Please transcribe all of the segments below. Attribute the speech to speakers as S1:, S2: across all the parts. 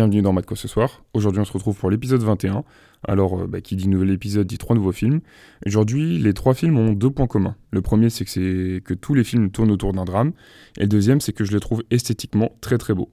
S1: Bienvenue dans Matco ce soir. Aujourd'hui, on se retrouve pour l'épisode 21. Alors, euh, bah, qui dit nouvel épisode dit trois nouveaux films. Aujourd'hui, les trois films ont deux points communs. Le premier, c'est que, c'est que tous les films tournent autour d'un drame. Et le deuxième, c'est que je les trouve esthétiquement très très beaux.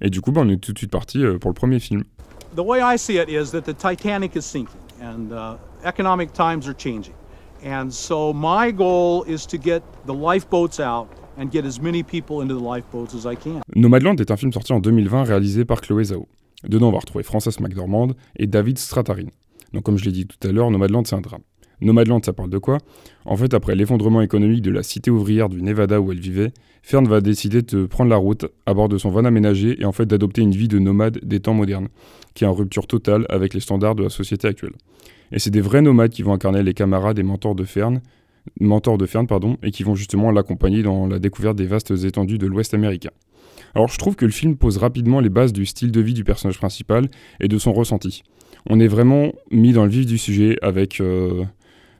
S1: Et du coup, bah, on est tout de suite parti euh, pour le premier film.
S2: The way I see it is that the Titanic is sinking and uh, economic times are changing. And so my goal is to get the lifeboats out
S1: Nomadland est un film sorti en 2020 réalisé par Chloé Zhao. Dedans, on va retrouver Frances McDormand et David Strathairn. Donc, comme je l'ai dit tout à l'heure, Nomadland, c'est un drame. Nomadland, ça parle de quoi? En fait, après l'effondrement économique de la cité ouvrière du Nevada où elle vivait, Fern va décider de prendre la route à bord de son van aménagé et en fait d'adopter une vie de nomade des temps modernes, qui est en rupture totale avec les standards de la société actuelle. Et c'est des vrais nomades qui vont incarner les camarades et mentors de Fern, mentors de Fern pardon, et qui vont justement l'accompagner dans la découverte des vastes étendues de l'Ouest américain. Alors je trouve que le film pose rapidement les bases du style de vie du personnage principal et de son ressenti. On est vraiment mis dans le vif du sujet avec euh,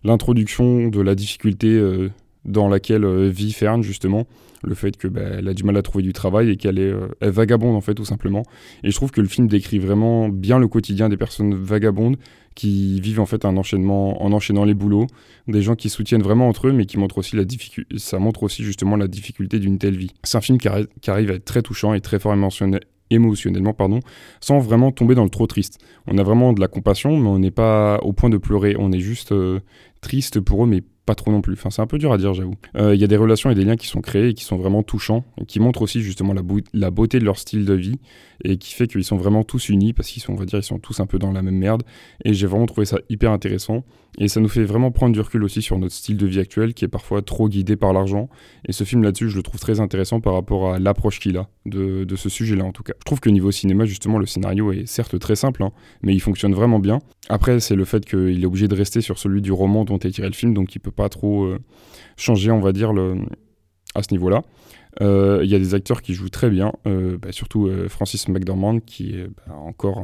S1: l'introduction de la difficulté euh, dans laquelle euh, vit Fern justement, le fait que bah, elle a du mal à trouver du travail et qu'elle est euh, vagabonde en fait tout simplement. Et je trouve que le film décrit vraiment bien le quotidien des personnes vagabondes qui vivent en fait un enchaînement en enchaînant les boulots, des gens qui soutiennent vraiment entre eux mais qui montrent aussi la difficulté ça montre aussi justement la difficulté d'une telle vie. C'est un film qui, arri- qui arrive à être très touchant et très fort émotionnel émotionnellement pardon sans vraiment tomber dans le trop triste on a vraiment de la compassion mais on n'est pas au point de pleurer on est juste euh, triste pour eux mais pas trop non plus. Enfin, c'est un peu dur à dire, j'avoue. Euh, Il y a des relations et des liens qui sont créés et qui sont vraiment touchants et qui montrent aussi justement la, beauté de leur style de vie et qui fait qu'ils sont vraiment tous unis parce qu'ils sont, on va dire, ils sont tous un peu dans la même merde. Et j'ai vraiment trouvé ça hyper intéressant et ça nous fait vraiment prendre du recul aussi sur notre style de vie actuel qui est parfois trop guidé par l'argent. Et ce film là-dessus, je le trouve très intéressant par rapport à l'approche qu'il a de, ce sujet-là en tout cas. Je trouve que niveau cinéma, justement, le scénario est certes très simple, hein, mais il fonctionne vraiment bien. Après, c'est le fait qu'il est obligé de rester sur celui du roman dont est tiré le film, donc il peut pas trop euh, changer, on va dire, à ce niveau-là. Euh, Il y a des acteurs qui jouent très bien, euh, bah, surtout euh, Francis McDormand qui est bah, encore,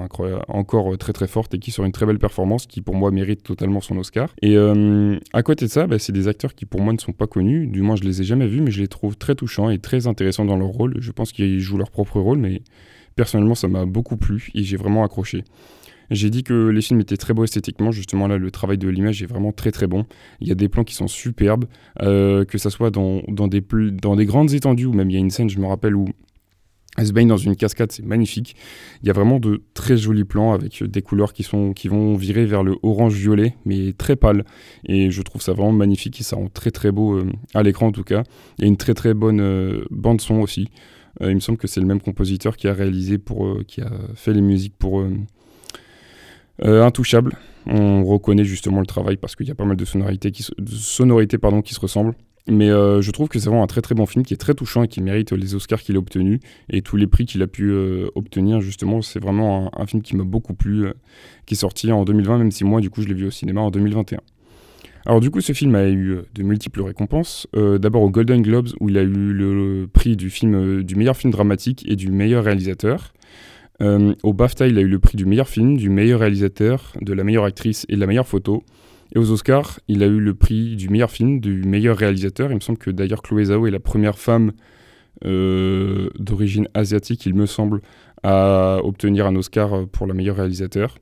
S1: encore très très forte et qui sort une très belle performance qui pour moi mérite totalement son Oscar. Et à côté de ça, bah, c'est des acteurs qui pour moi ne sont pas connus, du moins je les ai jamais vus, mais je les trouve très touchants et très intéressants dans leur rôle. Je pense qu'ils jouent leur propre rôle, mais personnellement ça m'a beaucoup plu et j'ai vraiment accroché. J'ai dit que les films étaient très beaux esthétiquement, justement là le travail de l'image est vraiment très très bon. Il y a des plans qui sont superbes, euh, que ça soit dans, dans, des, dans des grandes étendues, ou même il y a une scène, je me rappelle, où elle se baigne dans une cascade, c'est magnifique. Il y a vraiment de très jolis plans avec des couleurs qui, sont, qui vont virer vers le orange-violet, mais très pâle. Et je trouve ça vraiment magnifique et ça rend très très beau euh, à l'écran en tout cas. Il y a une très très bonne euh, bande son aussi. Il me semble que c'est le même compositeur qui a réalisé pour, qui a fait les musiques pour euh, Intouchable. On reconnaît justement le travail parce qu'il y a pas mal de sonorités qui, se- ressemblent. Mais euh, je trouve que c'est vraiment un très très bon film qui est très touchant et qui mérite les Oscars qu'il a obtenus et tous les prix qu'il a pu euh, obtenir. Justement, c'est vraiment un, film qui m'a beaucoup plu, qui est sorti en 2020, même si moi, du coup, je l'ai vu au cinéma en 2021. Alors du coup, ce film a eu de multiples récompenses. D'abord au Golden Globes, où il a eu le, prix du, film, du meilleur film dramatique et du meilleur réalisateur. Euh, au BAFTA, il a eu le prix du meilleur film, du meilleur réalisateur, de la meilleure actrice et de la meilleure photo. Et aux Oscars, il a eu le prix du meilleur film, du meilleur réalisateur. Il me semble que d'ailleurs Chloé Zhao est la première femme euh, d'origine asiatique, il me semble, à obtenir un Oscar pour la meilleure réalisateur.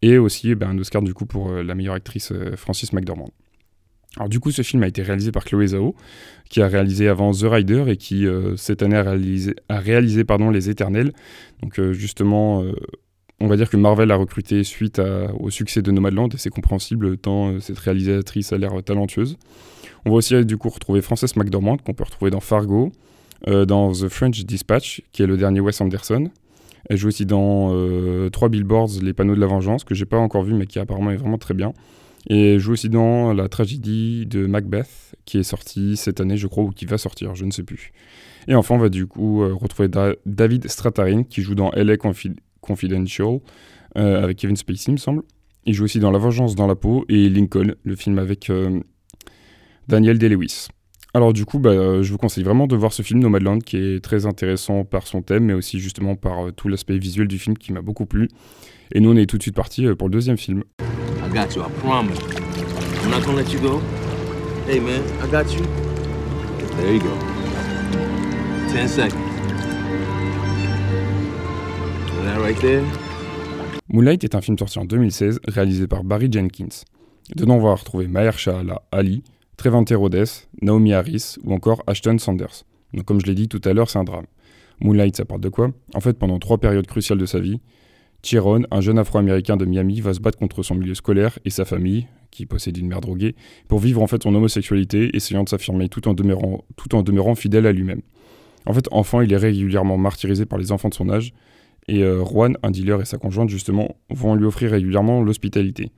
S1: Et aussi eh ben, un Oscar du coup pour euh, la meilleure actrice Francis McDormand. Alors du coup, ce film a été réalisé par Chloé Zhao, qui a réalisé avant The Rider et qui euh, cette année a réalisé, pardon, Les Éternels. Donc euh, justement, euh, on va dire que Marvel a recruté suite au succès de Nomadland et c'est compréhensible tant cette réalisatrice a l'air talentueuse. On va aussi du coup retrouver Frances McDormand qu'on peut retrouver dans Fargo, dans The French Dispatch, qui est le dernier Wes Anderson. Elle joue aussi dans Trois Billboards, Les Panneaux de la Vengeance, que j'ai pas encore vu mais qui apparemment est vraiment très bien. Et joue aussi dans la tragédie de Macbeth, qui est sortie cette année, je crois, ou qui va sortir, je ne sais plus. Et enfin, on va du coup euh, retrouver Da- David Strathairn, qui joue dans LA Confi- Confidential, euh, avec Kevin Spacey, il me semble. Il joue aussi dans La Vengeance dans la peau et Lincoln, le film avec euh, Daniel Day-Lewis. Alors du coup, bah, je vous conseille vraiment de voir ce film Nomadland, qui est très intéressant par son thème, mais aussi justement par tout l'aspect visuel du film qui m'a beaucoup plu. Et nous, on est tout de suite parti pour le deuxième film.
S3: I promise. I'm not gonna let you go. Hey, man, I got you. There you go. Seconds. right there?
S1: Moonlight est un film sorti en 2016, réalisé par Barry Jenkins. Dedans, on va retrouver Mahershala Ali, Trevante Rhodes, Naomi Harris ou encore Ashton Sanders. Donc, comme je l'ai dit tout à l'heure, c'est un drame. Moonlight, ça parle de quoi? En fait, pendant trois périodes cruciales de sa vie, Tyrone, un jeune afro-américain de Miami, va se battre contre son milieu scolaire et sa famille, qui possède une mère droguée, pour vivre en fait son homosexualité, essayant de s'affirmer tout, en demeurant, fidèle à lui-même. En fait, enfant, il est régulièrement martyrisé par les enfants de son âge, et euh, Juan, un dealer et sa conjointe justement, vont lui offrir régulièrement l'hospitalité.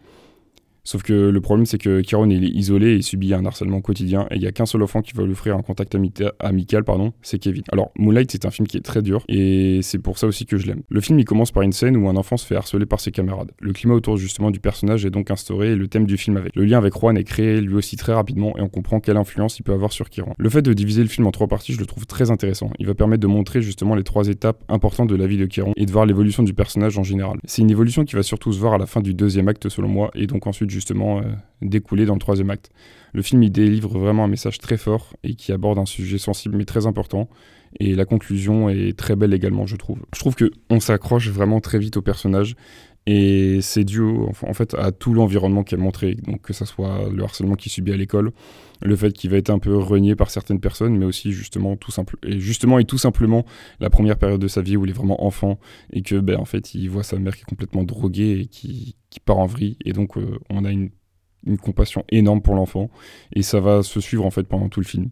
S1: Sauf que le problème, c'est que Kieron est isolé et subit un harcèlement quotidien, et il n'y a qu'un seul enfant qui va lui offrir un contact amical, pardon, c'est Kevin. Alors, Moonlight, c'est un film qui est très dur, et c'est pour ça aussi que je l'aime. Le film, il commence par une scène où un enfant se fait harceler par ses camarades. Le climat autour justement du personnage est donc instauré, et le thème du film avec. Le lien avec Juan est créé lui aussi très rapidement, et on comprend quelle influence il peut avoir sur Kieron. Le fait de diviser le film en trois parties, je le trouve très intéressant. Il va permettre de montrer justement les trois étapes importantes de la vie de Kieron, et de voir l'évolution du personnage en général. C'est une évolution qui va surtout se voir à la fin du deuxième acte, selon moi, et donc ensuite justement... Euh, découler dans le troisième acte. Le film il délivre vraiment un message très fort et qui aborde un sujet sensible mais très important. Et la conclusion est très belle également, je trouve. Je trouve que on s'accroche vraiment très vite au personnage et c'est dû en fait à tout l'environnement qui est montré. Donc que ce soit le harcèlement qu'il subit à l'école, le fait qu'il va être un peu renié par certaines personnes, mais aussi justement tout simple et justement et tout simplement la première période de sa vie où il est vraiment enfant et que ben en fait il voit sa mère qui est complètement droguée et qui, qui part en vrille et donc euh, on a une une compassion énorme pour l'enfant et ça va se suivre en fait pendant tout le film.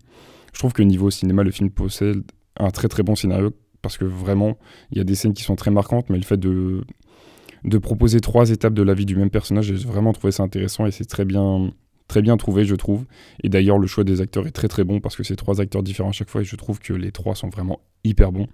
S1: Je trouve que niveau cinéma, le film possède un très très bon scénario parce que vraiment il y a des scènes qui sont très marquantes, mais le fait de de proposer trois étapes de la vie du même personnage, j'ai vraiment trouvé ça intéressant et c'est très bien très bien trouvé, je trouve. Et d'ailleurs, le choix des acteurs est très très bon parce que c'est trois acteurs différents à chaque fois et je trouve que les trois sont vraiment hyper bons.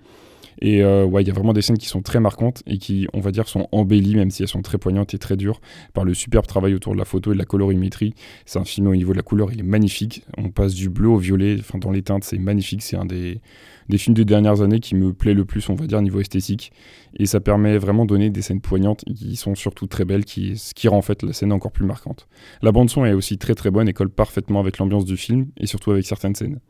S1: Et euh, ouais, il y a vraiment des scènes qui sont très marquantes et qui, on va dire, sont embellies, même si elles sont très poignantes et très dures, par le superbe travail autour de la photo et de la colorimétrie. C'est un film au niveau de la couleur, il est magnifique. On passe du bleu au violet, enfin dans les teintes, c'est magnifique. C'est un des, des films des dernières années qui me plaît le plus, on va dire, niveau esthétique. Et ça permet vraiment de donner des scènes poignantes qui sont surtout très belles, qui, ce qui rend en fait la scène encore plus marquante. La bande-son est aussi très très bonne et colle parfaitement avec l'ambiance du film et surtout avec certaines scènes.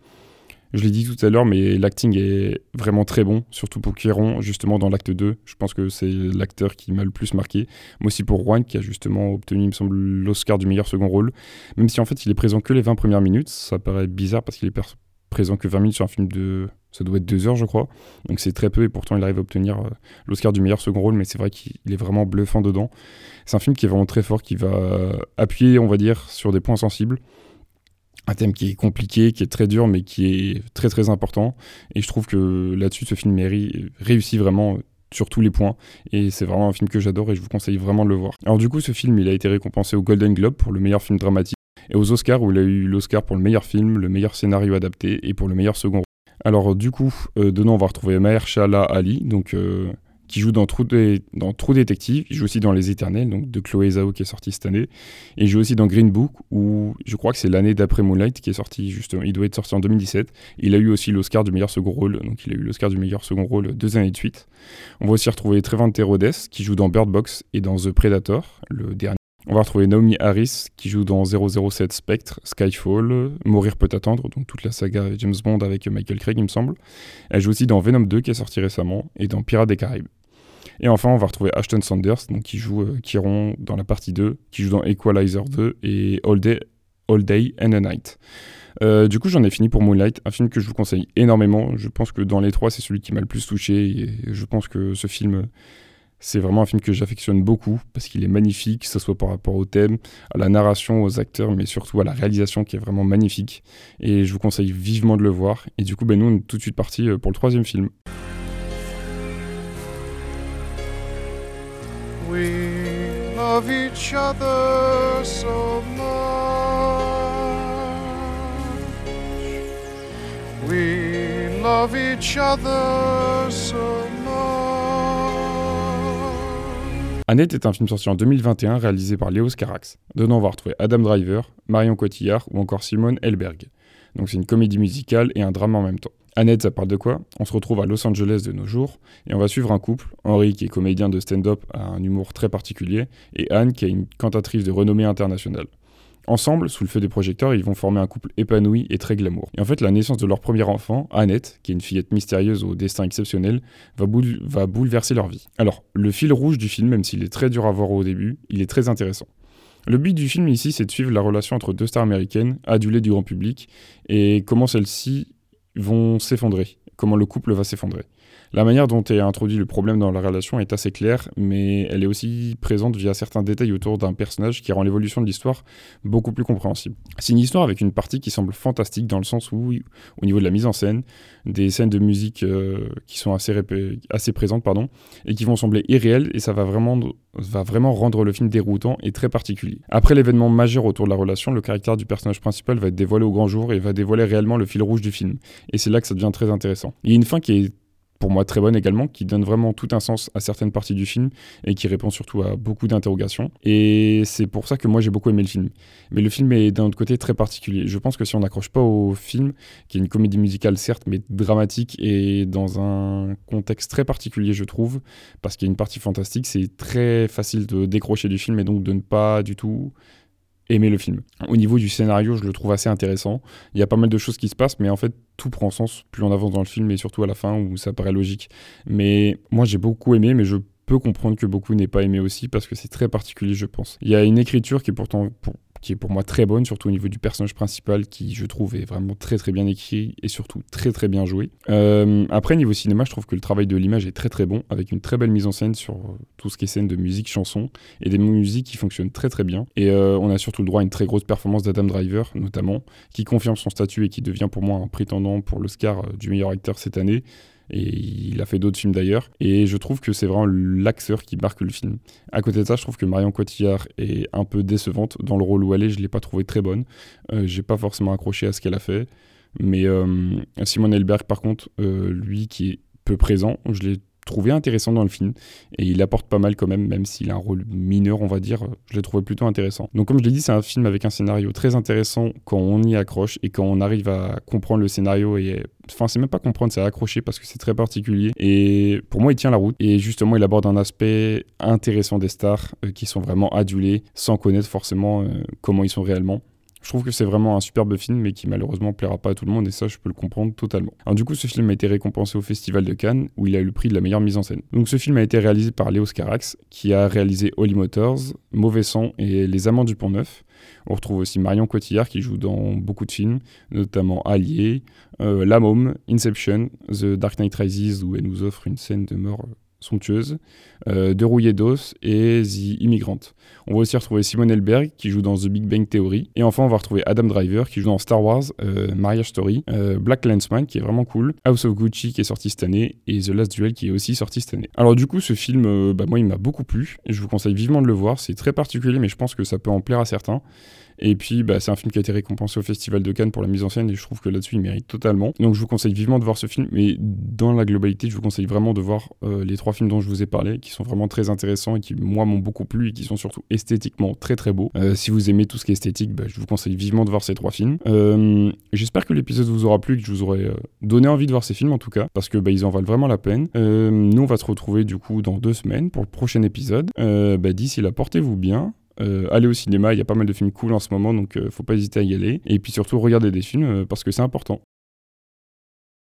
S1: Je l'ai dit tout à l'heure, mais l'acting est vraiment très bon, surtout pour Kéron, justement dans l'acte 2. Je pense que c'est l'acteur qui m'a le plus marqué. Moi aussi pour Juan, qui a justement obtenu, il me semble, l'Oscar du meilleur second rôle. Même si en fait il est présent que les 20 premières minutes, ça paraît bizarre parce qu'il est présent que 20 minutes sur un film de. Ça doit être 2 heures, je crois. Donc c'est très peu et pourtant il arrive à obtenir euh, l'Oscar du meilleur second rôle, mais c'est vrai qu'il est vraiment bluffant dedans. C'est un film qui est vraiment très fort, qui va appuyer, on va dire, sur des points sensibles un thème qui est compliqué, qui est très dur, mais qui est très très important. Et je trouve que là-dessus, ce film réussit vraiment sur tous les points. Et c'est vraiment un film que j'adore et je vous conseille vraiment de le voir. Alors du coup, ce film, il a été récompensé au Golden Globe pour le meilleur film dramatique et aux Oscars où il a eu l'Oscar pour le meilleur film, le meilleur scénario adapté et pour le meilleur second. Alors du coup, euh, dedans on va retrouver Mahershala Ali, donc euh, qui joue dans True, dans True Detective, il joue aussi dans Les Éternels, donc de Chloé Zhao qui est sorti cette année, et il joue aussi dans Green Book, où je crois que c'est l'année d'après Moonlight qui est sorti justement, il doit être sorti en 2017. Il a eu aussi l'Oscar du meilleur second rôle, donc il a eu l'Oscar du meilleur second rôle deux années de suite. On va aussi retrouver Trevante Rhodes qui joue dans Bird Box et dans The Predator, le dernier on va retrouver Naomi Harris qui joue dans 007 Spectre, Skyfall, Mourir peut attendre, donc toute la saga James Bond avec Michael Craig, il me semble. Elle joue aussi dans Venom 2 qui est sorti récemment et dans Pirates des Caraïbes. Et enfin, on va retrouver Ashton Sanders, donc qui joue euh, Chiron dans la partie 2, qui joue dans Equalizer 2 et All Day, All Day and a Night. Euh, du coup, j'en ai fini pour Moonlight, un film que je vous conseille énormément. Je pense que dans les trois, c'est celui qui m'a le plus touché. Et je pense que ce film, c'est vraiment un film que j'affectionne beaucoup parce qu'il est magnifique, que ce soit par rapport au thème, à la narration, aux acteurs, mais surtout à la réalisation qui est vraiment magnifique. Et je vous conseille vivement de le voir. Et du coup, ben, nous, on est tout de suite parti euh, pour le troisième film. Each other so much. We love each other so Annette est un film sorti en 2021 réalisé par Léo Carax. Dedans, on va retrouver Adam Driver, Marion Cotillard ou encore Simone Elberg. Donc c'est une comédie musicale et un drame en même temps. Annette, ça parle de quoi? On se retrouve à Los Angeles de nos jours et on va suivre un couple, Henri qui est comédien de stand-up à un humour très particulier et Anne qui est une cantatrice de renommée internationale. Ensemble, sous le feu des projecteurs, ils vont former un couple épanoui et très glamour. Et en fait, la naissance de leur premier enfant, Annette, qui est une fillette mystérieuse au destin exceptionnel, va, va bouleverser leur vie. Alors, le fil rouge du film, même s'il est très dur à voir au début, il est très intéressant. Le but du film ici, c'est de suivre la relation entre deux stars américaines, adulées du grand public, et comment celles-ci vont s'effondrer, comment le couple va s'effondrer. La manière dont est introduit le problème dans la relation est assez claire, mais elle est aussi présente via certains détails autour d'un personnage qui rend l'évolution de l'histoire beaucoup plus compréhensible. C'est une histoire avec une partie qui semble fantastique dans le sens où, au niveau de la mise en scène, des scènes de musique euh, qui sont assez, présentes pardon, et qui vont sembler irréelles, et ça va vraiment, va vraiment rendre le film déroutant et très particulier. Après l'événement majeur autour de la relation, le caractère du personnage principal va être dévoilé au grand jour et va dévoiler réellement le fil rouge du film. Et c'est là que ça devient très intéressant. Il y a une fin qui est pour moi très bonne également, qui donne vraiment tout un sens à certaines parties du film et qui répond surtout à beaucoup d'interrogations. Et c'est pour ça que moi j'ai beaucoup aimé le film. Mais le film est d'un autre côté très particulier. Je pense que si on n'accroche pas au film, qui est une comédie musicale certes, mais dramatique et dans un contexte très particulier je trouve, parce qu'il y a une partie fantastique, c'est très facile de décrocher du film et donc de ne pas du tout aimer le film. Au niveau du scénario, je le trouve assez intéressant. Il y a pas mal de choses qui se passent, mais en fait, tout prend sens plus on avance dans le film et surtout à la fin où ça paraît logique. Mais moi, j'ai beaucoup aimé, mais je peux comprendre que beaucoup n'aient pas aimé aussi parce que c'est très particulier, je pense. Il y a une écriture qui est pourtant, pour, qui est pour moi très bonne, surtout au niveau du personnage principal, qui je trouve est vraiment très très bien écrit et surtout très très bien joué. Euh, après, niveau cinéma, je trouve que le travail de l'image est très très bon, avec une très belle mise en scène sur euh, tout ce qui est scène de musique, chanson, et des musiques qui fonctionnent très très bien. Et euh, on a surtout le droit à une très grosse performance d'Adam Driver, notamment, qui confirme son statut et qui devient pour moi un prétendant pour l'Oscar du meilleur acteur cette année et il a fait d'autres films d'ailleurs. Et je trouve que c'est vraiment l'acteur qui marque le film. À côté de ça, je trouve que Marion Cotillard est un peu décevante dans le rôle où elle est. Je l'ai pas trouvée très bonne. Euh, j'ai pas forcément accroché à ce qu'elle a fait. Mais euh, Simon Elberg, par contre, euh, lui qui est peu présent, je l'ai trouvé intéressant dans le film et il apporte pas mal quand même, même s'il a un rôle mineur, on va dire. Je l'ai trouvé plutôt intéressant. Donc, comme je l'ai dit, c'est un film avec un scénario très intéressant quand on y accroche et quand on arrive à comprendre le scénario et Enfin, c'est même pas comprendre, c'est accrocher parce que c'est très particulier. Et pour moi, il tient la route. Et justement, il aborde un aspect intéressant des stars euh, qui sont vraiment adulés sans connaître forcément euh, comment ils sont réellement. Je trouve que c'est vraiment un superbe film, mais qui malheureusement plaira pas à tout le monde, et ça, je peux le comprendre totalement. Du coup, ce film a été récompensé au Festival de Cannes, où il a eu le prix de la meilleure mise en scène. Donc, ce film a été réalisé par Léo Scarax, qui a réalisé Holly Motors, Mauvais Sang et Les Amants du Pont-Neuf. On retrouve aussi Marion Cotillard, qui joue dans beaucoup de films, notamment Allier, euh, La Môme, Inception, The Dark Knight Rises, où elle nous offre une scène de mort somptueuse, euh, De d'Os et The Immigrant. On va aussi retrouver Simone Elberg qui joue dans The Big Bang Theory. Et enfin, on va retrouver Adam Driver qui joue dans Star Wars, euh, Marriage Story, euh, Black Landsman qui est vraiment cool, House of Gucci qui est sorti cette année et The Last Duel qui est aussi sorti cette année. Alors du coup, ce film, bah, moi, il m'a beaucoup plu je vous conseille vivement de le voir. C'est très particulier, mais je pense que ça peut en plaire à certains. Et puis, bah, c'est un film qui a été récompensé au Festival de Cannes pour la mise en scène et je trouve que là-dessus, il mérite totalement. Donc, je vous conseille vivement de voir ce film. Mais dans la globalité, je vous conseille vraiment de voir euh, les trois films dont je vous ai parlé, qui sont vraiment très intéressants et qui, moi, m'ont beaucoup plu et qui sont surtout esthétiquement très très beaux. Euh, si vous aimez tout ce qui est esthétique, bah, je vous conseille vivement de voir ces trois films. Euh, j'espère que l'épisode vous aura plu, que je vous aurai donné envie de voir ces films en tout cas, parce que bah, ils en valent vraiment la peine. nous, on va se retrouver du coup dans deux semaines pour le prochain épisode. Bah, d'ici là, portez-vous bien. Euh, allez au cinéma, il y a pas mal de films cool en ce moment, donc euh, faut pas hésiter à y aller. Et puis surtout, regardez des films euh, parce que c'est important.